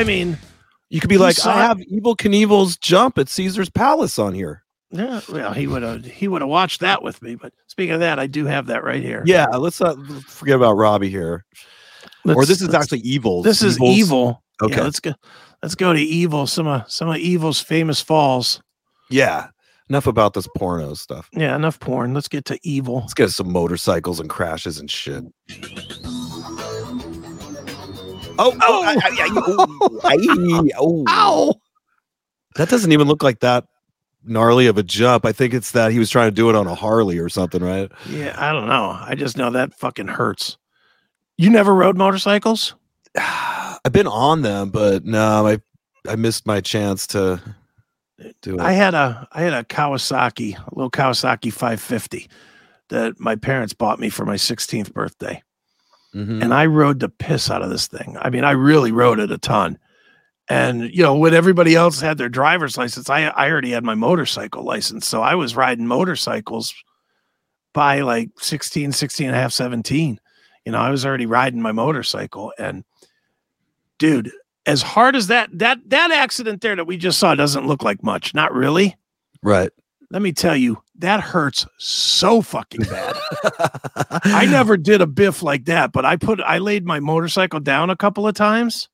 I mean, You could be like, saw I have Evel Knievel's jump at Caesar's Palace on here. yeah, well, he would have he would have watched that with me. But speaking of that, I do have that right here. Yeah, let's not forget about Robbie here. or Let's- this is actually Evel. this is Evel's- evil. Okay. Yeah, let's go. Let's go to Evel. Some of some of Evel's famous falls. Yeah. Enough about this porno stuff. Yeah, enough porn. Let's get to Evel. Let's get some motorcycles and crashes and shit. Oh, oh, I- I- I- oh, I- oh. Ow! That doesn't even look like that gnarly of a jump. I think it's that he was trying to do it on a Harley or something, right? Yeah, I don't know. I just know that fucking hurts. You never rode motorcycles? I've been on them, but no, I I missed my chance to do it. I had a I had a Kawasaki, a little Kawasaki 550 that my parents bought me for my 16th birthday. Mhm. And I rode the piss out of this thing. I mean, I really rode it a ton. And you know, when everybody else had their driver's license, I I already had my motorcycle license. So I was riding motorcycles by like 16, 16 and a half, 17. You know, I was already riding my motorcycle. And dude, as hard as that that that accident there that we just saw doesn't look like much. Not really. right. Let me tell you, that hurts so fucking bad. I never did a biff like that, but I put I laid my motorcycle down a couple of times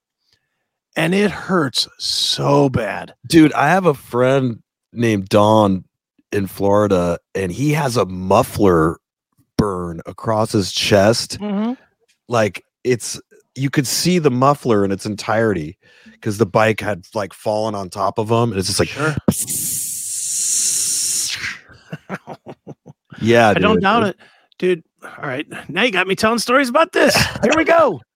and it hurts so bad. Dude, I have a friend named Don in Florida, and he has a muffler burn across his chest. Mm-hmm. Like it's you could see the muffler in its entirety because the bike had like fallen on top of him, and it's just like Sure. yeah, I don't doubt it. Dude, all right. Now you got me telling stories about this. Here we go.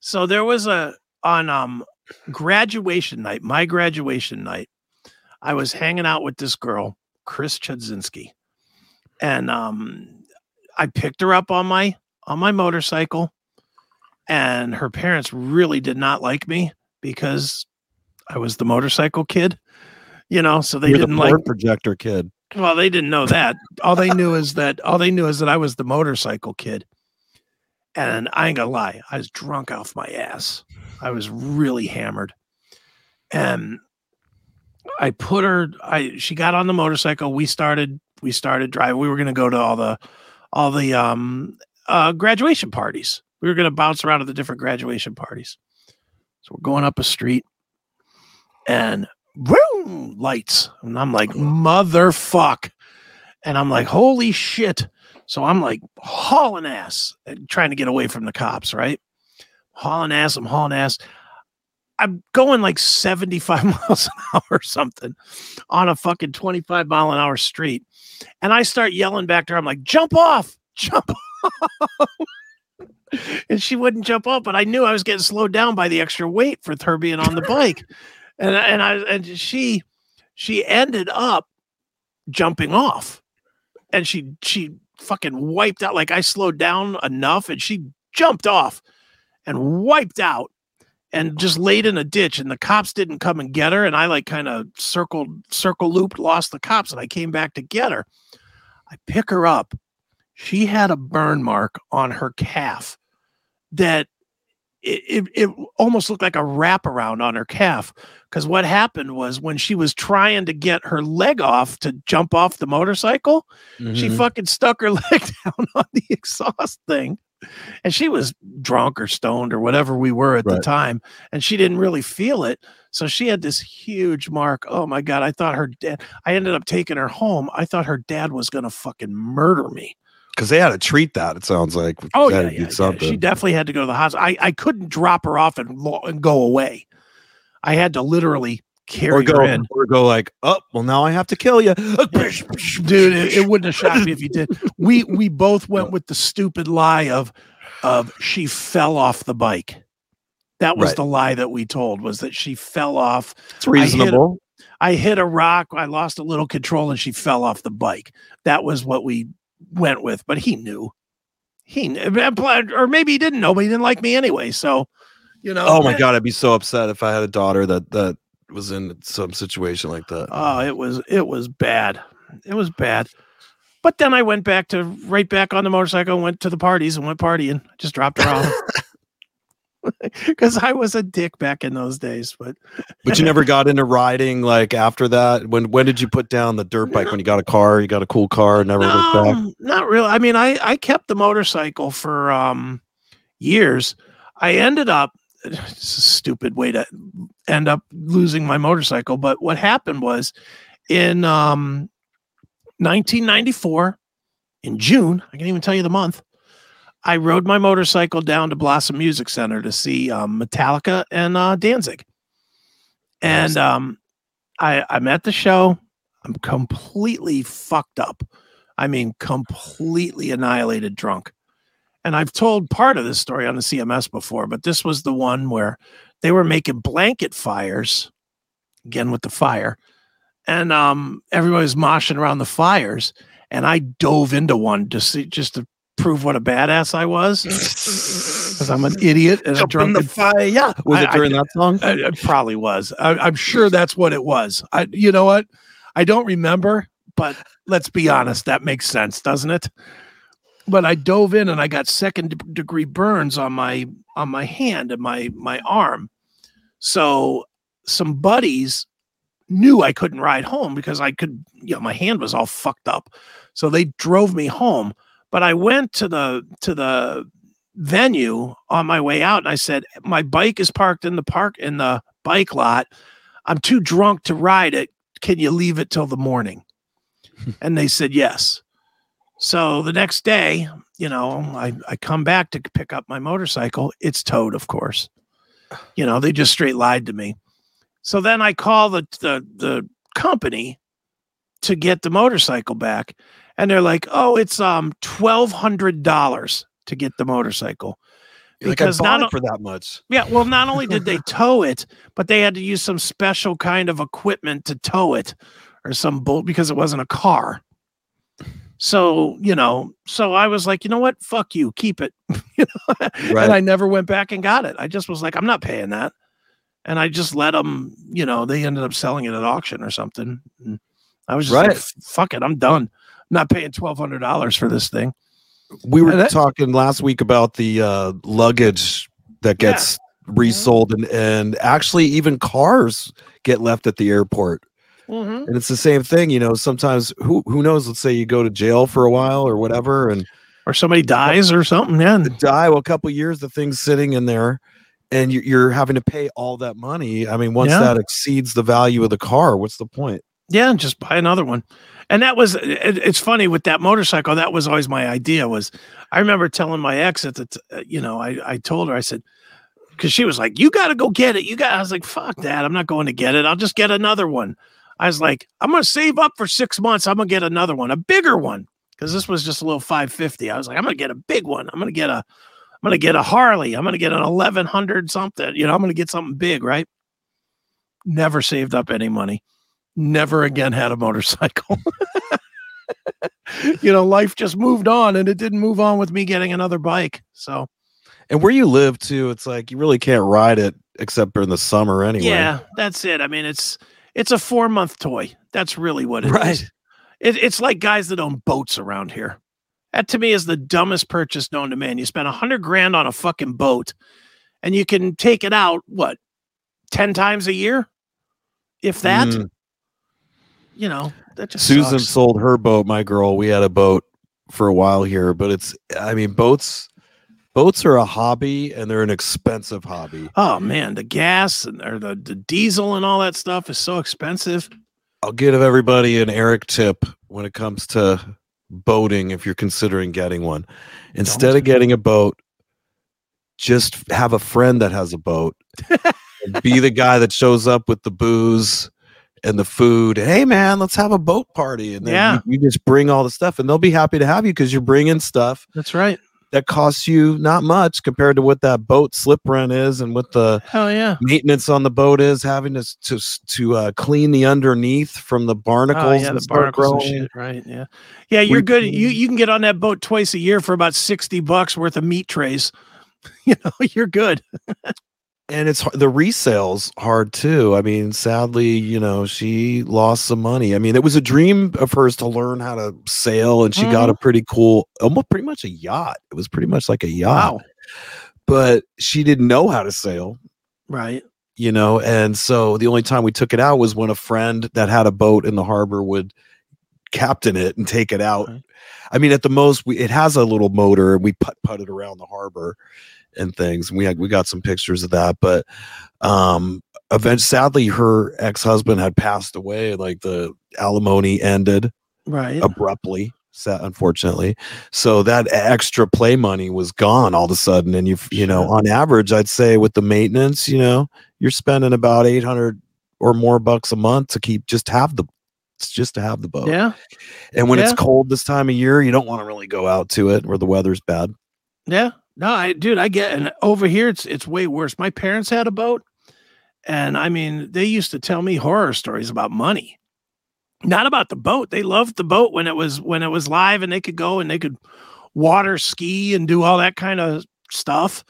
So there was a on um graduation night, my graduation night. I was hanging out with this girl, Chris Chudzinski. And um I picked her up on my on my motorcycle and her parents really did not like me because I was the motorcycle kid. You know, so they You're didn't like projector kid. Well, they didn't know that. All they knew is that all they knew is that I was the motorcycle kid. And I ain't gonna lie, I was drunk off my ass. I was really hammered. And I put her, I she got on the motorcycle. We started, we started driving. We were gonna go to all the all the um uh graduation parties. We were gonna bounce around to the different graduation parties. So we're going up a street and boom, lights. And I'm like, motherfuck. And I'm like, holy shit. So I'm like hauling ass and trying to get away from the cops, right? Hauling ass, I'm hauling ass. I'm going like 75 miles an hour or something on a fucking 25 mile an hour street. And I start yelling back to her. I'm like, jump off, jump off. and she wouldn't jump off, but I knew I was getting slowed down by the extra weight for her being on the bike and and I and she she ended up jumping off, and she she fucking wiped out. Like I slowed down enough, and she jumped off and wiped out, and just laid in a ditch. And the cops didn't come and get her, and I like kind of circled circle looped, lost the cops, and I came back to get her. I pick her up. She had a burn mark on her calf that it, it, it almost looked like a wraparound on her calf. Because what happened was when she was trying to get her leg off to jump off the motorcycle, she Mhm. fucking stuck her leg down on the exhaust thing. And she was drunk or stoned or whatever we were at the time. And she didn't really feel it. So she had this huge mark. Oh my God. I thought her dad, I ended up taking her home. I thought her dad was going to fucking murder me. Because they had to treat that. It sounds like. Oh yeah, yeah, yeah. something. She definitely had to go to the hospital. I, I couldn't drop her off and, lo- and go away. I had to literally carry or go her in. or go like, oh, well, now I have to kill you, Dude, it, it wouldn't have shocked me if you did. We we both went with the stupid lie of of she fell off the bike. That was Right. the lie that we told was that she fell off. It's reasonable. I hit a rock, I lost a little control, and she fell off the bike. That was what we went with. But he knew. He eh, eh, or maybe he didn't know, but he didn't like me anyway. So, you know. Oh my eh. god, I'd be so upset if I had a daughter that that was in some situation like that. Oh, it was it was bad. It was bad. But then I went back to right back on the motorcycle and went to the parties and went partying. Just dropped her off. because I was a dick back in those days. But but you never got into riding like after that. When when did you put down the dirt bike? When you got a car, you got a cool car, never no, looked back. Not really. I mean, I I kept the motorcycle for um years. I ended up. It's a stupid way to end up losing my motorcycle, but what happened was in um 1994 in June. I can't even tell you the month. I rode my motorcycle down to Blossom Music Center to see um, Metallica and uh, Danzig. And um, I, I'm at the show. I'm completely fucked up. I mean, completely annihilated drunk. And I've told part of this story on the CMS before, but this was the one where they were making blanket fires, again with the fire, and um, everybody was moshing around the fires. And I dove into one to see just to prove what a badass I was because I'm an idiot and a drunk. the fire. Yeah, was it during I, that song? I, it probably was. I, am sure that's what it was. I, you know what? I don't remember, but let's be honest. That makes sense, doesn't it? But I dove in and I got second degree burns on my on my hand and my my arm. So some buddies knew I couldn't ride home because I could, you know, my hand was all fucked up. So they drove me home but I went to the to the venue on my way out and I said, My bike is parked in the park in the bike lot. I'm too drunk to ride it. Can you leave it till the morning? and they said yes. So the next day, you know, I, I come back to pick up my motorcycle. It's towed, of course. You know, they just straight lied to me. So then I call the the the company to get the motorcycle back and they're like, "Oh, it's um twelve hundred dollars to get the motorcycle." because like not for that much. Yeah, well, not only did they tow it, but they had to use some special kind of equipment to tow it, or some bolt because it wasn't a car. So you know, so I was like, you know what, fuck you, keep it. right. And I never went back and got it. I just was like, I'm not paying that, and I just let them. You know, they ended up selling it at auction or something. And I was just right. like, fuck it, I'm done not paying twelve hundred dollars for this thing. We were that, talking last week about the uh, luggage that gets yeah. resold, and and actually even cars get left at the airport. Mm-hmm. And it's the same thing, you know. Sometimes who who knows? Let's say you go to jail for a while or whatever, and or somebody dies or something. Yeah, die. Well, a couple years, the thing's sitting in there, and you're having to pay all that money. I mean, once yeah. that exceeds the value of the car, what's the point? Yeah, just buy another one. And that was it, it's funny with that motorcycle that was always my idea was i remember telling my ex at the t- uh, you know i i told her i said because she was like you got to go get it. You got i was like fuck that. I'm not going to get it. I'll just get another one. I was like i'm gonna save up for six months. I'm gonna get another one a bigger one. Because this was just a little 550 i was like i'm gonna get a big one. I'm gonna get a i'm gonna get a harley. I'm gonna get an 1100 something you know i'm gonna get something big right? Never saved up any money never again had a motorcycle. you know, life just moved on and it didn't move on with me getting another bike. So, and where you live too, it's like you really can't ride it except during the summer anyway. Yeah, that's it. I mean, it's it's a four month toy. That's really what it right. is. It, it's like guys that own boats around here. That to me is the dumbest purchase known to man. You spend a hundred grand on a fucking boat, and you can take it out what ten times a year, if that. Mm you know, that just Susan sucks. sold her boat, my girl. We had a boat for a while here, but it's I mean, boats boats are a hobby and they're an expensive hobby. Oh man, the gas and or the, the diesel and all that stuff is so expensive. I'll give everybody an Erik tip when it comes to boating if you're considering getting one. Instead Don't. of getting a boat, just have a friend that has a boat. be the guy that shows up with the booze and the food. Hey, man, let's have a boat party. And then yeah. you, you just bring all the stuff, and they'll be happy to have you because you're bringing stuff. That's right. That costs you not much compared to what that boat slip rent is, and what the hell yeah maintenance on the boat is. Having to to to uh, clean the underneath from the barnacles. Oh, yeah, the barnacles shit, right? Yeah, yeah. You're we, good. You you can get on that boat twice a year for about sixty bucks worth of meat trays. You know, you're good. and it's the resales hard too. I mean, sadly, you know, she lost some money. I mean, it was a dream of hers to learn how to sail, and she mm. got a mm-hmm. pretty cool, almost pretty much a yacht. It was pretty much like a yacht. Wow. but she didn't know how to sail. Right. You know, and so the only time we took it out was when a friend that had a boat in the harbor would captain it and take it out. I mean, at the most, we it has a little motor, and we put put it around the harbor and things. And we had we got some pictures of that, but um, eventually, sadly, her ex husband had passed away. Like the alimony ended Right. abruptly unfortunately so that extra play money was gone all of a sudden and you you know on average i'd say with the maintenance you know you're spending about 800 or more bucks a month to keep just have the just to have the boat yeah. and when yeah. it's cold this time of year you don't want to really go out to it where the weather's bad Yeah. No, I dude, I get and over here it's it's way worse. My parents had a boat and I mean, they used to tell me horror stories about money. Not about the boat. They loved the boat when it was when it was live and they could go and they could water ski and do all that kind of stuff.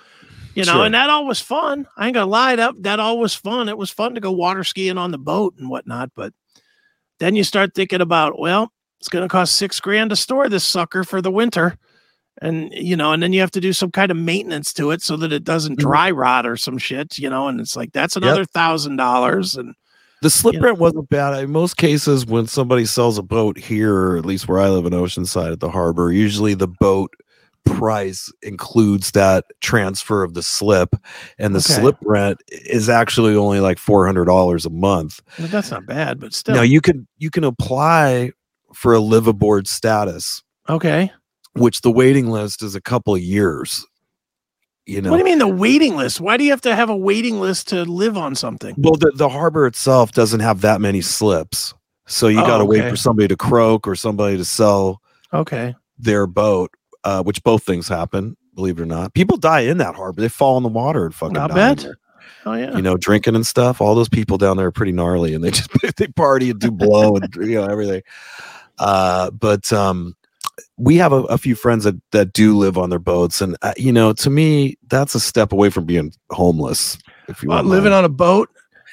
You know, Sure. and that all was fun. I ain't gonna lie, that that all was fun. It was fun to go water skiing on the boat and whatnot. But then you start thinking about, well, it's gonna cost six grand to store this sucker for the winter and you know, and then you have to do some kind of maintenance to it so that it doesn't Mhm. dry rot or some shit, you know, and it's like that's another thousand dollars. And the slip rent wasn't bad in most cases when somebody sells a boat here or at least where i live in oceanside at the harbor usually the boat price includes that transfer of the slip and the Okay. slip rent is actually only like $400 a month well, that's not bad, but still now you can you can apply for a live aboard status okay. which the waiting list is a couple of years you know What do you mean the waiting list? Why do you have to have a waiting list to live on something? well the, the harbor itself doesn't have that many slips so you Oh, got to wait for somebody to croak or somebody to sell Okay. their boat, uh, which both things happen, believe it or not. People die in that harbor. They fall in the water and fucking in bet. Oh yeah. You know, drinking and stuff. All those people down there are pretty gnarly and they just they party and do blow and you know everything. Uh, but um we have a, a few friends that that do live on their boats, and uh, you know, to me, that's a step away from being homeless. If you Uh, want living on a boat.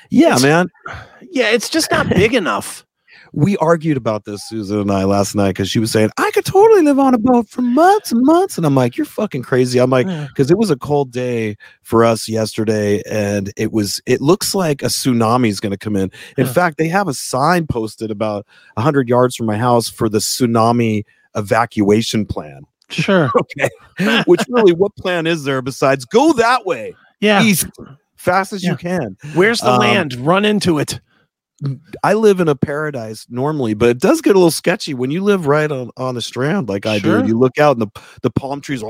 yeah, it's- man. Yeah, it's just not big enough. We argued about this susan and i last night because she was saying i could totally live on a boat for months and months and i'm like you're fucking crazy i'm like because it was a cold day for us yesterday and it was it looks like a tsunami is going to come in in Huh. fact they have a sign posted about 100 yards from my house for the tsunami evacuation plan Sure. okay which really what plan is there besides go that way Yeah. east fast as Yeah. you can Where's the Um, land? Run into it. I live in a paradise normally, but it does get a little sketchy when you live right on, on the strand like I do. Sure. And you look out and the, the palm trees are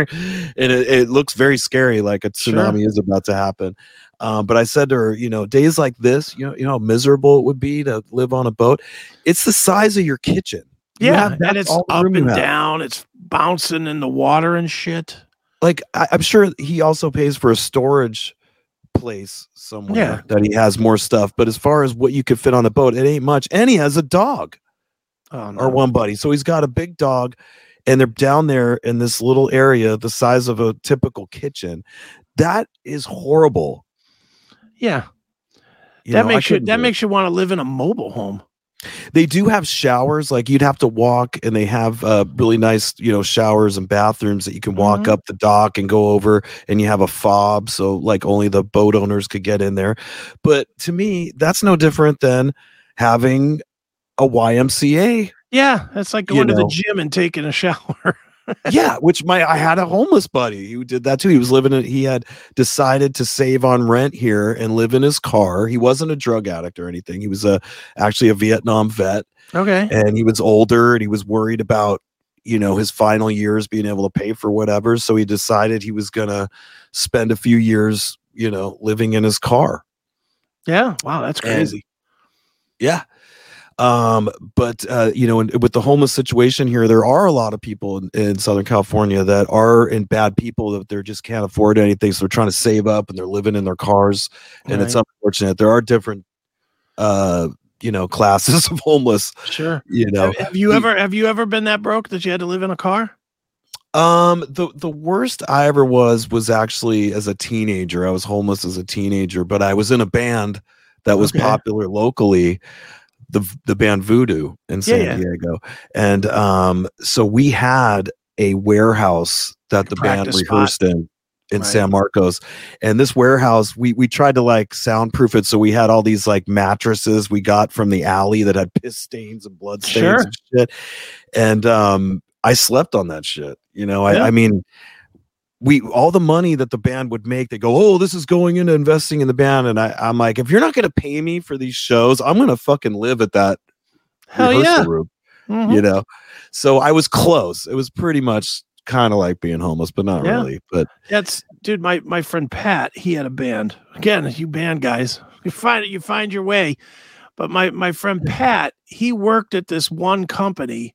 and it, it looks very scary, like a Sure. tsunami is about to happen. Um, but I said to her, you know, days like this, you know, you know how miserable it would be to live on a boat. It's the size of your kitchen. You Yeah, have- and it's up and down. It's bouncing in the water and shit. Like I, I'm sure he also pays for a storage place somewhere Yeah. that he has more stuff. But as far as what you could fit on the boat, it ain't much. And he has a dog. Oh, no. or one buddy. So he's got a big dog, and they're down there in this little area the size of a typical kitchen. That is horrible. Yeah, You that know, makes you that it. makes you want to live in a mobile home. They do have showers, like you'd have to walk, and they have uh, really nice, you know, showers and bathrooms that you can walk Mhm. up the dock and go over, and you have a fob, so like only the boat owners could get in there. But to me, that's no different than having a YMCA Yeah, that's like You going to the gym and taking a shower. yeah, which my I had a homeless buddy who did that too. He was living in he had decided to save on rent here and live in his car. He wasn't a drug addict or anything. He was a actually a Vietnam vet okay. and he was older and he was worried about you know his final years being able to pay for whatever. So he decided he was gonna spend a few years, you know, living in his car. Yeah. Wow, that's And- crazy. Yeah. Um, but uh, you know, in, with the homeless situation here, there are a lot of people in, in Southern California that are in bad people that they just can't afford anything, so they're trying to save up and they're living in their cars, and it's unfortunate. There are different, uh, you know, classes of homeless. Sure. You know, Have, have you ever have you ever been that broke that you had to live in a car? Um, the the worst I ever was was actually as a teenager. I was homeless as a teenager, but I was in a band that was Okay. popular locally, the the band Voodoo in San yeah. Diego, and um, so we had a warehouse that the band Practice spot. rehearsed in in Right. San Marcos. And this warehouse, we we tried to like soundproof it, so we had all these like mattresses we got from the alley that had piss stains and blood stains Sure. and shit. And um, I slept on that shit. You know, Yeah. I, I mean. We all the money that the band would make, they go, oh, this is going into investing in the band, and I, I'm like, if you're not going to pay me for these shows, I'm going to fucking live at that Hell rehearsal yeah. room Mhm. you know so i was close it was pretty much kind of like being homeless but not Yeah. really but That's dude. My my friend Pat, he had a band. Again, you band guys, you find it, you find your way. But my my friend Pat, he worked at this one company,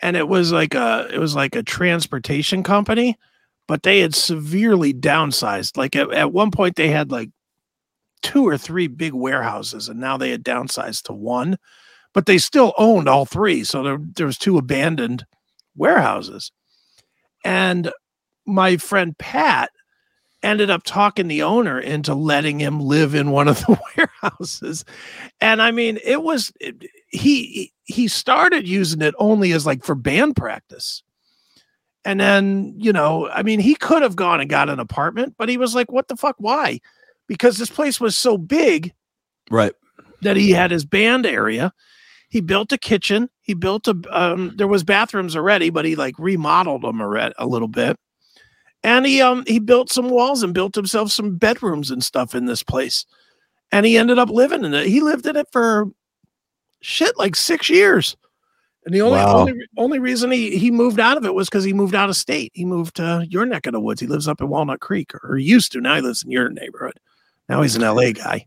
and it was like a it was like a transportation company, but they had severely downsized. Like at, at one point, they had like two or three big warehouses, and now they had downsized to one. But they still owned all three, so there there was two abandoned warehouses, and my friend Pat ended up talking the owner into letting him live in one of the warehouses. And I mean, it was it- he he started using it only as like for band practice. And then, you know, I mean, he could have gone and got an apartment, but he was like, what the fuck? Why? Because this place was so big right that he had his band area. He built a kitchen. He built a um, there was bathrooms already, but he like remodeled them a, a little bit. And he um he built some walls and built himself some bedrooms and stuff in this place. And he ended up living in it. He lived in it for shit like 6 years. And the only Wow. only only reason he he moved out of it was cuz he moved out of state. He moved to your neck of the woods. He lives up in Walnut Creek or he used to. Now he lives in your neighborhood. Now he's an LA guy.